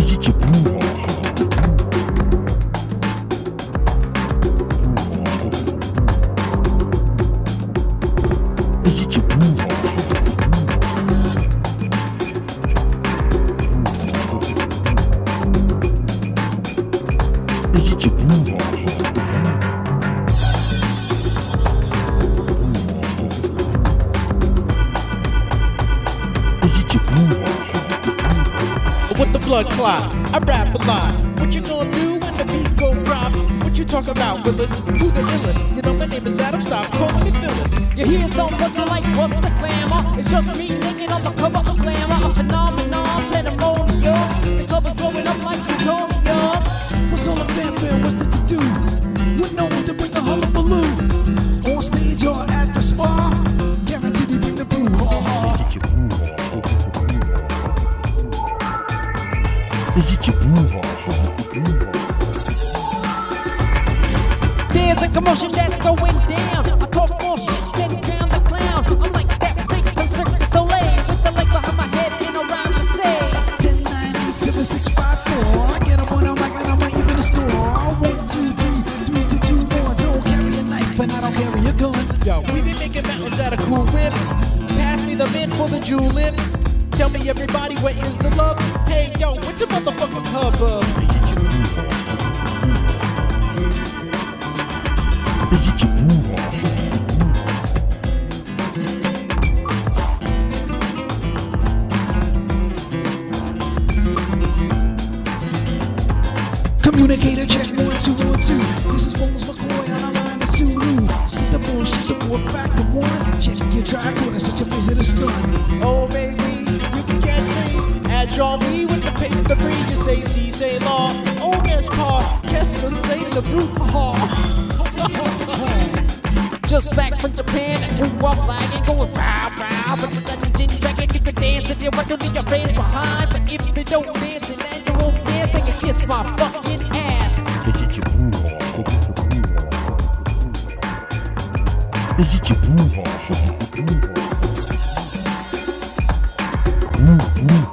iki blood clot. I rap a lot. What you gonna do when the beat go drop? What you talk about, Willis? Who the illest? You know my name is Adam. Stop calling me Phyllis. You hear some what's like, what's the glamour? It's just me naked on the cover of glamour. A phenomenon, pandemonium. The club is blowing up like plutonium. What's all the fanfare? What's this to do? Idite burro. There's a commotion that's going down. I talk more shit than down the clown. I'm like that big from Cirque du Soleil with the leg behind my head and around the say. 10, 9, 8, 7, 6, 5, 4. Get up on a mic and I'ma even a score. One, two, three, three to two more. Don't carry a knife and I don't carry a gun. Yo, we be making mountains out of cool whip. Pass me the mint for the julep. Tell me everybody what is the love? Hey yo, what's your motherfucking hubbub? Uh? Idite burro. Communicator check one, two, one, two. This is Bones McCoy on the line to Sulu. See the bullshit, the boy back to one. Check your track order, such a face the stun. Oh baby, Draw me with the pace, the breeze, you say, see, say, law. Oh, man's pa, yes, the say, the boot, ha. Just back from Japan, and we walk flying, going wow wow. But the dungeon track, jacket, keep the dance, If you want to leave your friends behind. But if they don't dance, then you won't dance, they can kiss my fucking ass. Is it your groove on, Is it your groove on. Go get your groove